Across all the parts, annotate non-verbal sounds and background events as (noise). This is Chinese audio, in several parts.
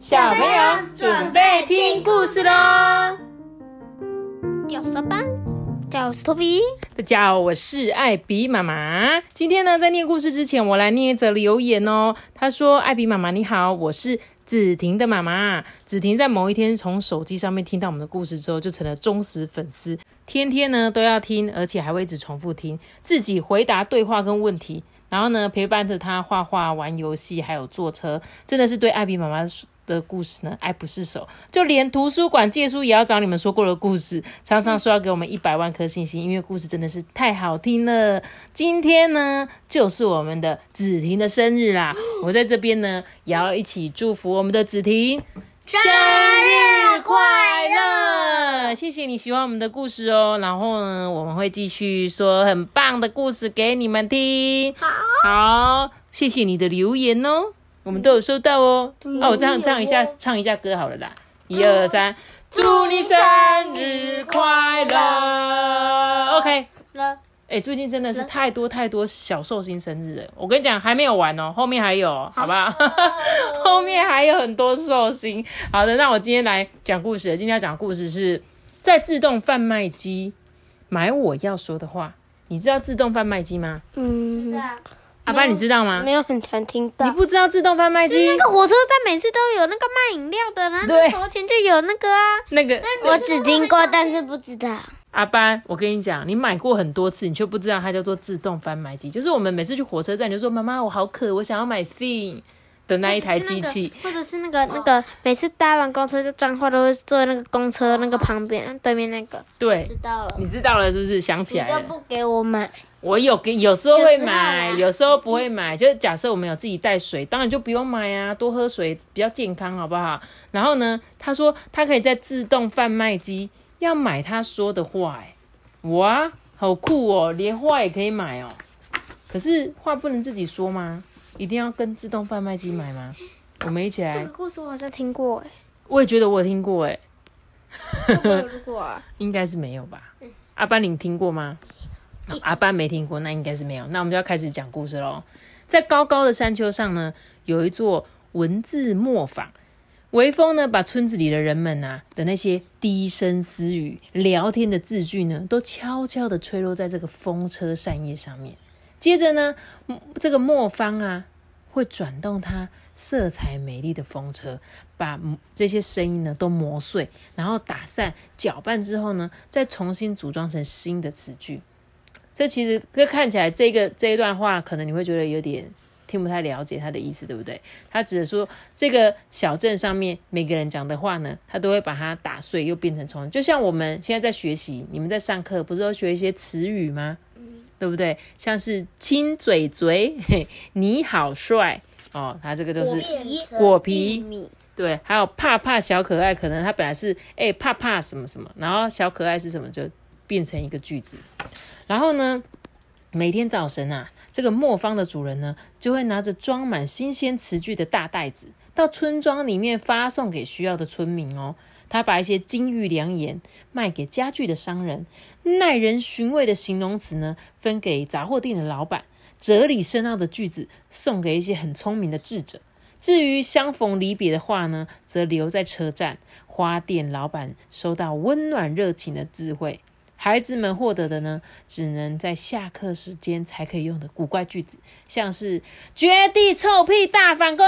小朋友准备听故事喽！掉色班，叫是托比。大家好，我是艾比妈妈。今天呢，在念故事之前，我来念一则留言哦。他说：“艾比妈妈你好，我是子婷的妈妈。子婷在某一天从手机上面听到我们的故事之后，就成了忠实粉丝，天天呢都要听，而且还会一直重复听，自己回答对话跟问题，然后呢陪伴着他画画、玩游戏，还有坐车，真的是对艾比妈妈的故事呢爱不释手。就连图书馆借书也要找你们说过的故事，常常说要给我们一百万颗星星，因为故事真的是太好听了。今天呢，就是我们的子婷的生日啦，我在这边呢也要一起祝福我们的子婷生日快乐！谢谢你喜欢我们的故事哦，然后呢，我们会继续说很棒的故事给你们听。好，谢谢你的留言哦，我们都有收到哦。哦，我这样唱一下，唱一下歌好了啦，一二三，祝你生日快乐。OK，了，哎、最近真的是太多太多小寿星生日了。我跟你讲，还没有完哦，后面还有哦，好不好？(laughs) 后面还有很多寿星。好的，那我今天来讲故事。今天要讲的故事是在自动贩卖机买我要说的话。你知道自动贩卖机吗？嗯，阿爸，你知道吗？没有很常听到。你不知道自动贩卖机那个火车站每次都有那个卖饮料的，然后对投钱就有那个啊。那个我只听过，但是不知道。阿班，我跟你讲，你买过很多次，你却不知道它叫做自动贩卖机。就是我们每次去火车站，你就说妈妈，我好渴，我想要买 fin 的那一台机器。或者是那个那个，每次搭完公车就脏话都会坐在那个公车那个旁边对面那个。对，知道了，你知道了是不是？想起来了。你都不给我买。我有给，有时候会买，有时候不会买。就是假设我们有自己带水，当然就不用买啊，多喝水比较健康，好不好？然后呢，他说他可以在自动贩卖机要买他说的话、哎，哇，好酷哦，连话也可以买哦。可是话不能自己说吗？一定要跟自动贩卖机买吗？我们一起来这个，故事我好像听过哎，我也觉得我有听过、哎，会不会有听过啊？(laughs) 应该是没有吧？阿班，你听过吗？阿班没听过，那应该是没有。那我们就要开始讲故事喽。在高高的山丘上呢，有一座文字磨坊。微风呢，把村子里的人们啊的那些低声私语、聊天的字句呢，都悄悄地吹落在这个风车扇叶上面。接着呢，嗯这个磨坊啊，会转动它色彩美丽的风车，把这些声音呢都磨碎，然后打散、搅拌之后呢，再重新组装成新的词句。这其实这看起来这个这一段话，可能你会觉得有点听不太了解它的意思，对不对？它只是说这个小镇上面每个人讲的话呢，他都会把它打碎，又变成重。就像我们现在在学习，你们在上课不是都学一些词语吗？对不对？像是亲嘴嘴，嘿，你好帅哦，它这个就是果皮对，还有怕怕小可爱，可能它本来是哎、怕怕什么什么，然后小可爱是什么，就变成一个句子。然后呢，每天早晨啊，这个磨坊的主人呢，就会拿着装满新鲜词句的大袋子，到村庄里面发送给需要的村民哦。他把一些金玉良言卖给家具的商人，耐人寻味的形容词呢，分给杂货店的老板，哲理深奥的句子送给一些很聪明的智者。至于相逢离别的话呢，则留在车站，花店老板收到温暖热情的智慧。孩子们获得的呢，只能在下课时间才可以用的古怪句子，像是“绝地臭屁大反攻”、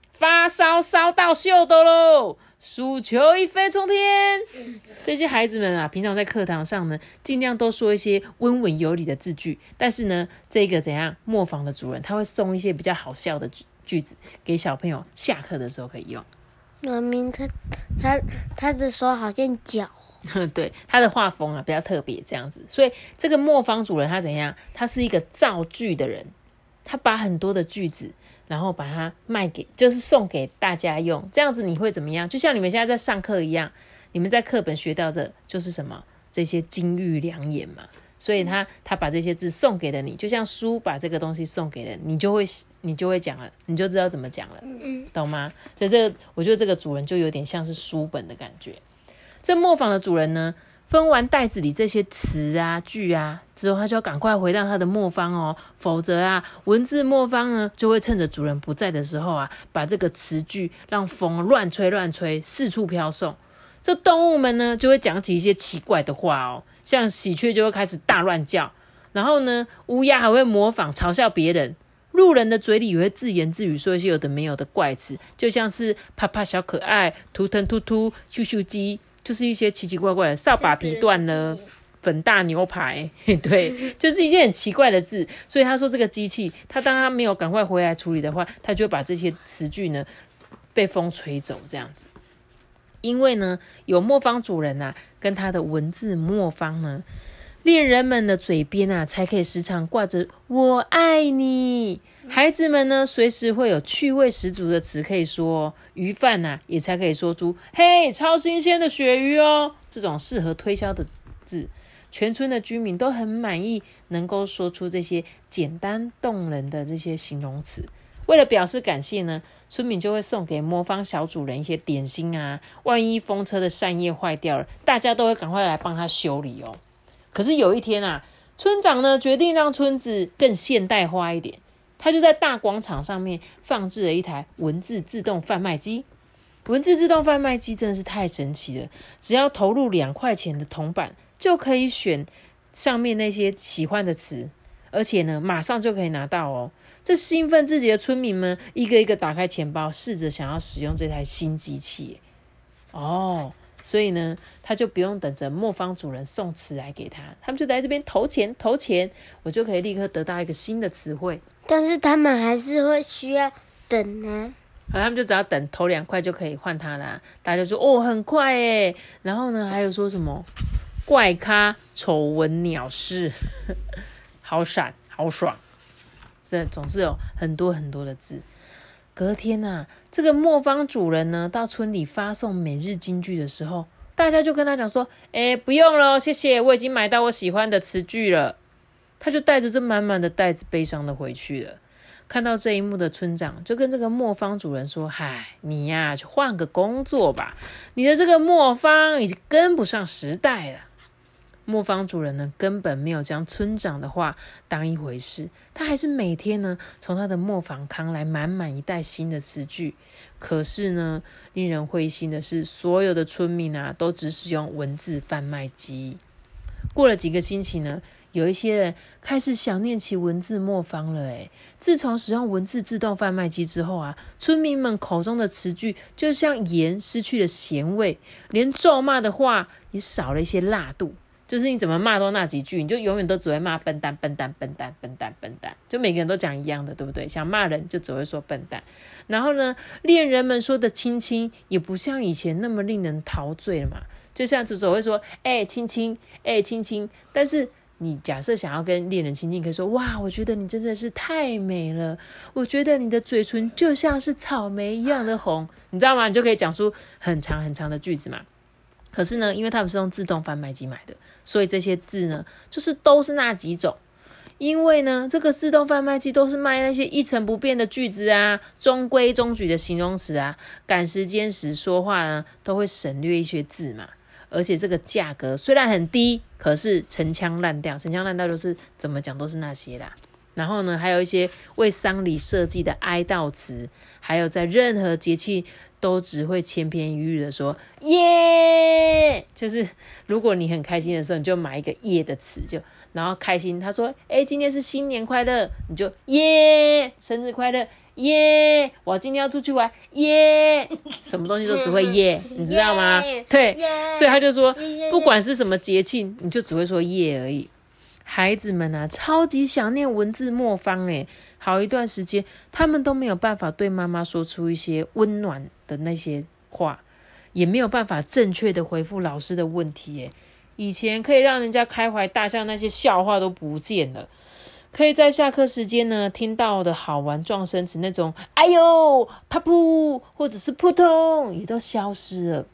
“发烧烧到秀逗喽”、“数球一飞冲天”。这些孩子们啊，平常在课堂上呢，尽量都说一些温文有礼的字句，但是呢，这个怎样磨坊的主人他会送一些比较好笑的句句子给小朋友，下课的时候可以用。明明他他他的手好像脚，对，他的画风啊比较特别，这样子。所以这个磨坊主人他怎样？他是一个造句的人，他把很多的句子，然后把它卖给，就是送给大家用。这样子你会怎么样？就像你们现在在上课一样，你们在课本学到的就是什么？这些金玉良言嘛。所以他他把这些字送给了你，就像书把这个东西送给了你，你就会你就会讲了，你就知道怎么讲了，嗯懂吗？所以这个我觉得这个主人就有点像是书本的感觉。这磨坊的主人呢，分完袋子里这些词啊句啊之后，他就要赶快回到他的磨坊哦，否则啊，文字磨坊呢就会趁着主人不在的时候啊，把这个词句让风乱吹乱吹，四处飘送。这动物们呢就会讲起一些奇怪的话哦，像喜鹊就会开始大乱叫，然后呢，乌鸦还会模仿嘲笑别人，路人的嘴里也会自言自语说一些有的没有的怪词，就像是啪啪小可爱、图腾突突、咻咻鸡。就是一些奇奇怪怪的，扫把皮断了，粉大牛排，(laughs) 对，就是一些很奇怪的字。所以他说这个机器，他当他没有赶快回来处理的话，他就会把这些词句呢被风吹走，这样子。因为呢，有磨坊主人呐，跟他的文字磨坊呢，恋人们的嘴边啊，才可以时常挂着“我爱你”。孩子们呢，随时会有趣味十足的词可以说，鱼贩呐也才可以说出“嘿，超新鲜的鳕鱼哦”这种适合推销的字。全村的居民都很满意，能够说出这些简单动人的这些形容词。为了表示感谢呢，村民就会送给魔方小主人一些点心啊。万一风车的扇叶坏掉了，大家都会赶快来帮他修理哦。可是有一天啊，村长呢决定让村子更现代化一点。他就在大广场上面放置了一台文字自动贩卖机。文字自动贩卖机真的是太神奇了！只要投入两块钱的铜板，就可以选上面那些喜欢的词，而且呢，马上就可以拿到哦。这兴奋自己的村民们一个一个打开钱包，试着想要使用这台新机器。哦。所以呢，他就不用等着磨坊主人送词来给他，他们就在这边投钱投钱，我就可以立刻得到一个新的词汇。但是他们还是会需要等呢。好，他们就只要等投两块就可以换它啦。大家就说哦，很快诶。然后呢，还有说什么怪咖、丑闻、鸟事，(laughs) 好闪好爽，这总是有很多很多的字。隔天呐，这个磨坊主人呢，到村里发送每日金句的时候，大家就跟他讲说：“哎，不用了，谢谢，我已经买到我喜欢的词句了。”他就带着这满满的袋子，悲伤的回去了。看到这一幕的村长就跟这个磨坊主人说：“嗨，你呀，去换个工作吧，你的这个磨坊已经跟不上时代了。”磨坊主人呢，根本没有将村长的话当一回事，他还是每天呢从他的磨坊扛来满满一袋新的词句。可是呢，令人灰心的是，所有的村民啊都只使用文字贩卖机。过了几个星期呢，有一些人开始想念起文字磨坊了。诶，自从使用文字自动贩卖机之后啊，村民们口中的词句就像盐失去了咸味，连咒骂的话也少了一些辣度。就是你怎么骂都那几句，你就永远都只会骂笨蛋、笨蛋、笨蛋、笨蛋、笨蛋，就每个人都讲一样的，对不对？想骂人就只会说笨蛋。然后呢，恋人们说的亲亲也不像以前那么令人陶醉了嘛，就像只只会说哎亲亲，哎亲亲。但是你假设想要跟恋人亲近，可以说哇，我觉得你真的是太美了，我觉得你的嘴唇就像是草莓一样的红，你知道吗？你就可以讲出很长很长的句子嘛。可是呢，因为他们是用自动贩卖机买的，所以这些字呢，就是都是那几种。因为呢，这个自动贩卖机都是卖那些一成不变的句子啊，中规中矩的形容词啊，赶时间时说话呢，都会省略一些字嘛。而且这个价格虽然很低，可是陈腔滥调，陈腔滥调就是怎么讲都是那些啦。然后呢，还有一些为丧礼设计的哀悼词，还有在任何节气。都只会千篇一律的说耶，就是如果你很开心的时候，你就买一个耶的词，就然后开心。他说，哎，今天是新年快乐，你就耶，生日快乐耶，我今天要出去玩耶，(laughs) 什么东西都只会耶，你知道吗？对，所以他就说，不管是什么节庆，你就只会说耶而已。孩子们啊，超级想念文字魔方诶，好一段时间，他们都没有办法对妈妈说出一些温暖的那些话，也没有办法正确的回复老师的问题诶。以前可以让人家开怀大笑那些笑话都不见了，可以在下课时间呢听到的好玩撞声词那种“哎呦”“啪噗”或者是“扑通”也都消失了。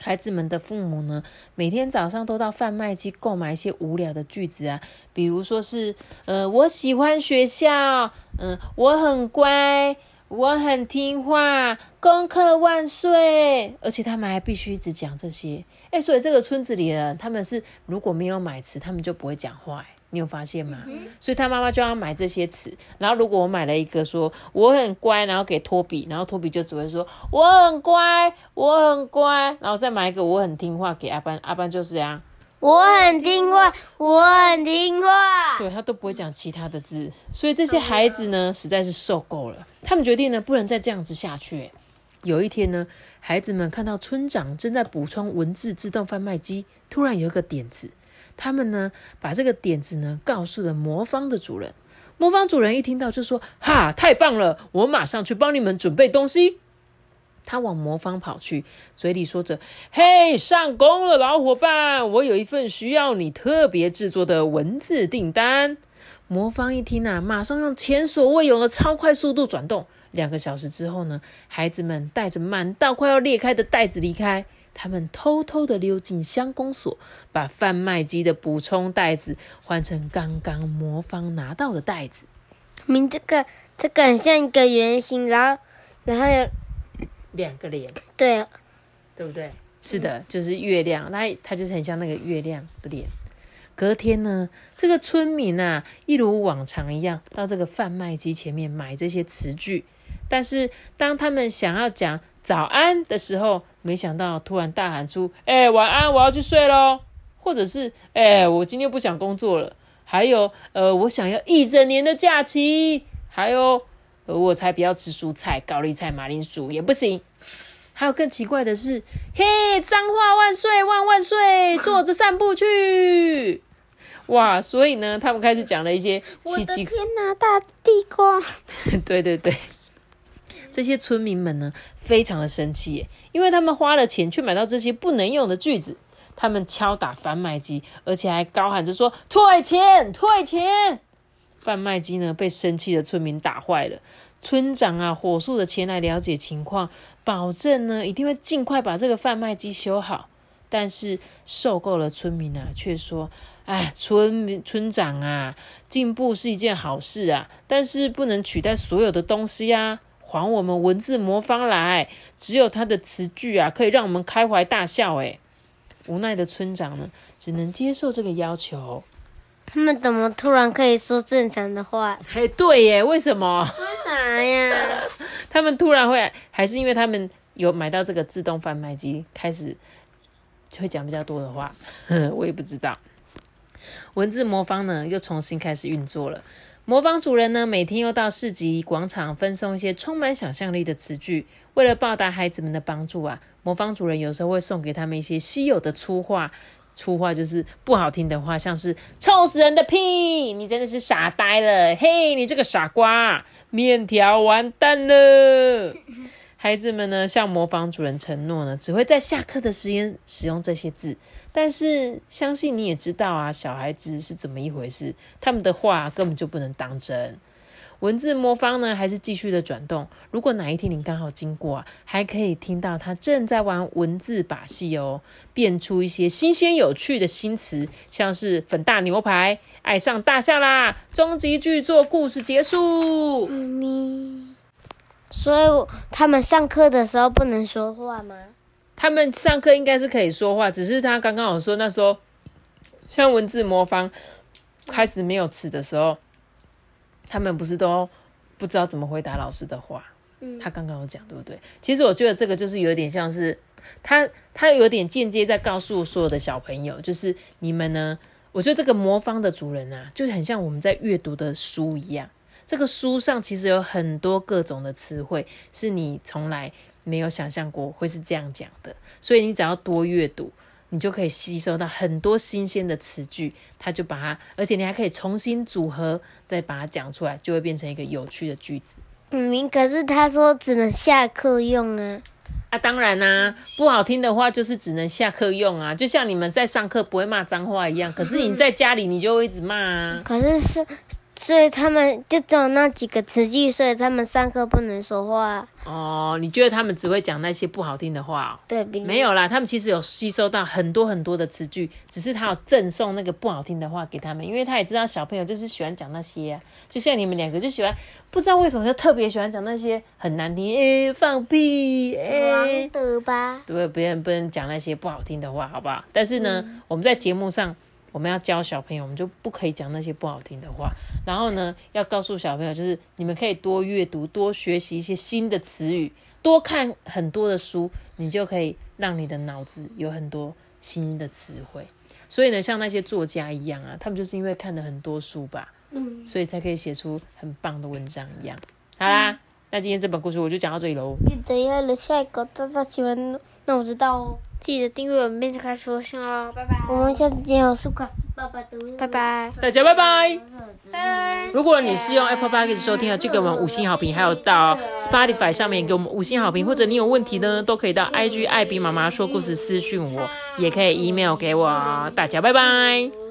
孩子们的父母呢，每天早上都到贩卖机购买一些无聊的句子啊，比如说是，呃，我喜欢学校，嗯，我很乖，我很听话，功课万岁，而且他们还必须一直讲这些，哎，所以这个村子里的人，他们是如果没有买词，他们就不会讲话。哎，你有发现吗？所以他妈妈就要买这些词。然后如果我买了一个说我很乖，然后给托比，然后托比就只会说我很乖，我很乖，然后再买一个我很听话给阿班，阿班就是这样。我很听话，我很听话。对他都不会讲其他的字，所以这些孩子呢，实在是受够了。他们决定呢，不能再这样子下去。有一天呢，孩子们看到村长正在补充文字自动贩卖机，突然有一个点子。他们呢，把这个点子呢，告诉了魔方的主人。魔方主人一听到就说：“哈，太棒了！我马上去帮你们准备东西。”他往魔方跑去，嘴里说着：“嘿，上工了，老伙伴！我有一份需要你特别制作的文字订单。”魔方一听啊，马上用前所未有的超快速度转动。两个小时之后呢，孩子们带着满到快要裂开的袋子离开。他们偷偷的溜进乡公所，把贩卖机的补充袋子换成刚刚魔方拿到的袋子。明这个这个很像一个圆形，然后然后有。两个脸，对，对不对？是的，就是月亮，它它就是很像那个月亮的脸。隔天呢，这个村民啊，一如往常一样到这个贩卖机前面买这些词句。但是当他们想要讲早安的时候，没想到突然大喊出：“哎，晚安，我要去睡喽！”或者是“哎，我今天不想工作了。”还有“呃，我想要一整年的假期。”还有。呃我才不要吃蔬菜，高丽菜、马铃薯也不行。还有更奇怪的是，嘿，脏话万岁万万岁，坐着散步去。哇，所以呢，他们开始讲了一些奇奇。天哪，大地瓜！对 (laughs) 对对，这些村民们呢，非常的生气，因为他们花了钱去买到这些不能用的句子，他们敲打贩卖机，而且还高喊着说：“退钱，退钱！”贩卖机呢被生气的村民打坏了，村长啊火速的前来了解情况，保证呢一定会尽快把这个贩卖机修好。但是受够了村民啊却说：“哎，村民村长啊，进步是一件好事啊，但是不能取代所有的东西啊，还我们文字魔方来，只有他的词句啊可以让我们开怀大笑。”哎，无奈的村长呢只能接受这个要求。他们怎么突然可以说正常的话？哎，对耶，为什么？为啥呀？(laughs) 他们突然会，还是因为他们有买到这个自动贩卖机，开始就会讲比较多的话。(laughs) 我也不知道。文字魔方呢，又重新开始运作了。魔方主人呢，每天又到市集广场分送一些充满想象力的词句。为了报答孩子们的帮助啊，魔方主人有时候会送给他们一些稀有的粗话。粗话就是不好听的话，像是“臭死人的屁”，你真的是傻呆了，嘿，你这个傻瓜，面条完蛋了。孩子们呢，向模仿主人承诺呢，只会在下课的时间使用这些字。但是，相信你也知道啊，小孩子是怎么一回事，他们的话根本就不能当真。文字魔方呢，还是继续的转动。如果哪一天你刚好经过啊，还可以听到他正在玩文字把戏哦，变出一些新鲜有趣的新词，像是粉大牛排、爱上大象啦、终极剧作故事结束。咪，所以他们上课的时候不能说话吗？他们上课应该是可以说话，只是他刚刚有说那时候，像文字魔方开始没有词的时候。他们不是都不知道怎么回答老师的话？嗯，他刚刚有讲，对不对？其实我觉得这个就是有点像是他，他有点间接在告诉所有的小朋友，就是你们呢，我觉得这个魔方的主人啊，就很像我们在阅读的书一样。这个书上其实有很多各种的词汇，是你从来没有想象过会是这样讲的，所以你只要多阅读。你就可以吸收到很多新鲜的词句，他就把它，而且你还可以重新组合，再把它讲出来，就会变成一个有趣的句子。嗯，可是他说只能下课用啊。啊，当然啦，不好听的话就是只能下课用啊，就像你们在上课不会骂脏话一样，可是你在家里你就会一直骂啊。可是是所以他们就只有那几个词句，所以他们上课不能说话。哦，你觉得他们只会讲那些不好听的话、哦？对，比没有啦，他们其实有吸收到很多很多的词句，只是他有赠送那个不好听的话给他们，因为他也知道小朋友就是喜欢讲那些、啊，就像你们两个就喜欢，不知道为什么就特别喜欢讲那些很难听，诶、放屁，诶、王的吧？对，别人不能讲那些不好听的话，好不好？但是呢，我们在节目上我们要教小朋友，我们就不可以讲那些不好听的话。然后呢，要告诉小朋友，就是你们可以多阅读，多学习一些新的词语，多看很多的书，你就可以让你的脑子有很多新的词汇。所以呢，像那些作家一样啊，他们就是因为看了很多书吧，嗯，所以才可以写出很棒的文章一样。好啦，那今天这本故事我就讲到这里喽。记得要留下一个大大喜欢，那我知道哦。记得订阅我们变开说信哦，拜拜。我们下次见，我是卡斯爸爸的，拜拜。大家拜拜。拜。如果你是用 Apple Podcast 收听的，就给我们五星好评，还有到 Spotify 上面给我们五星好评，或者你有问题呢，都可以到 IG 艾比妈妈说故事私讯我，也可以 email 给我。大家拜拜。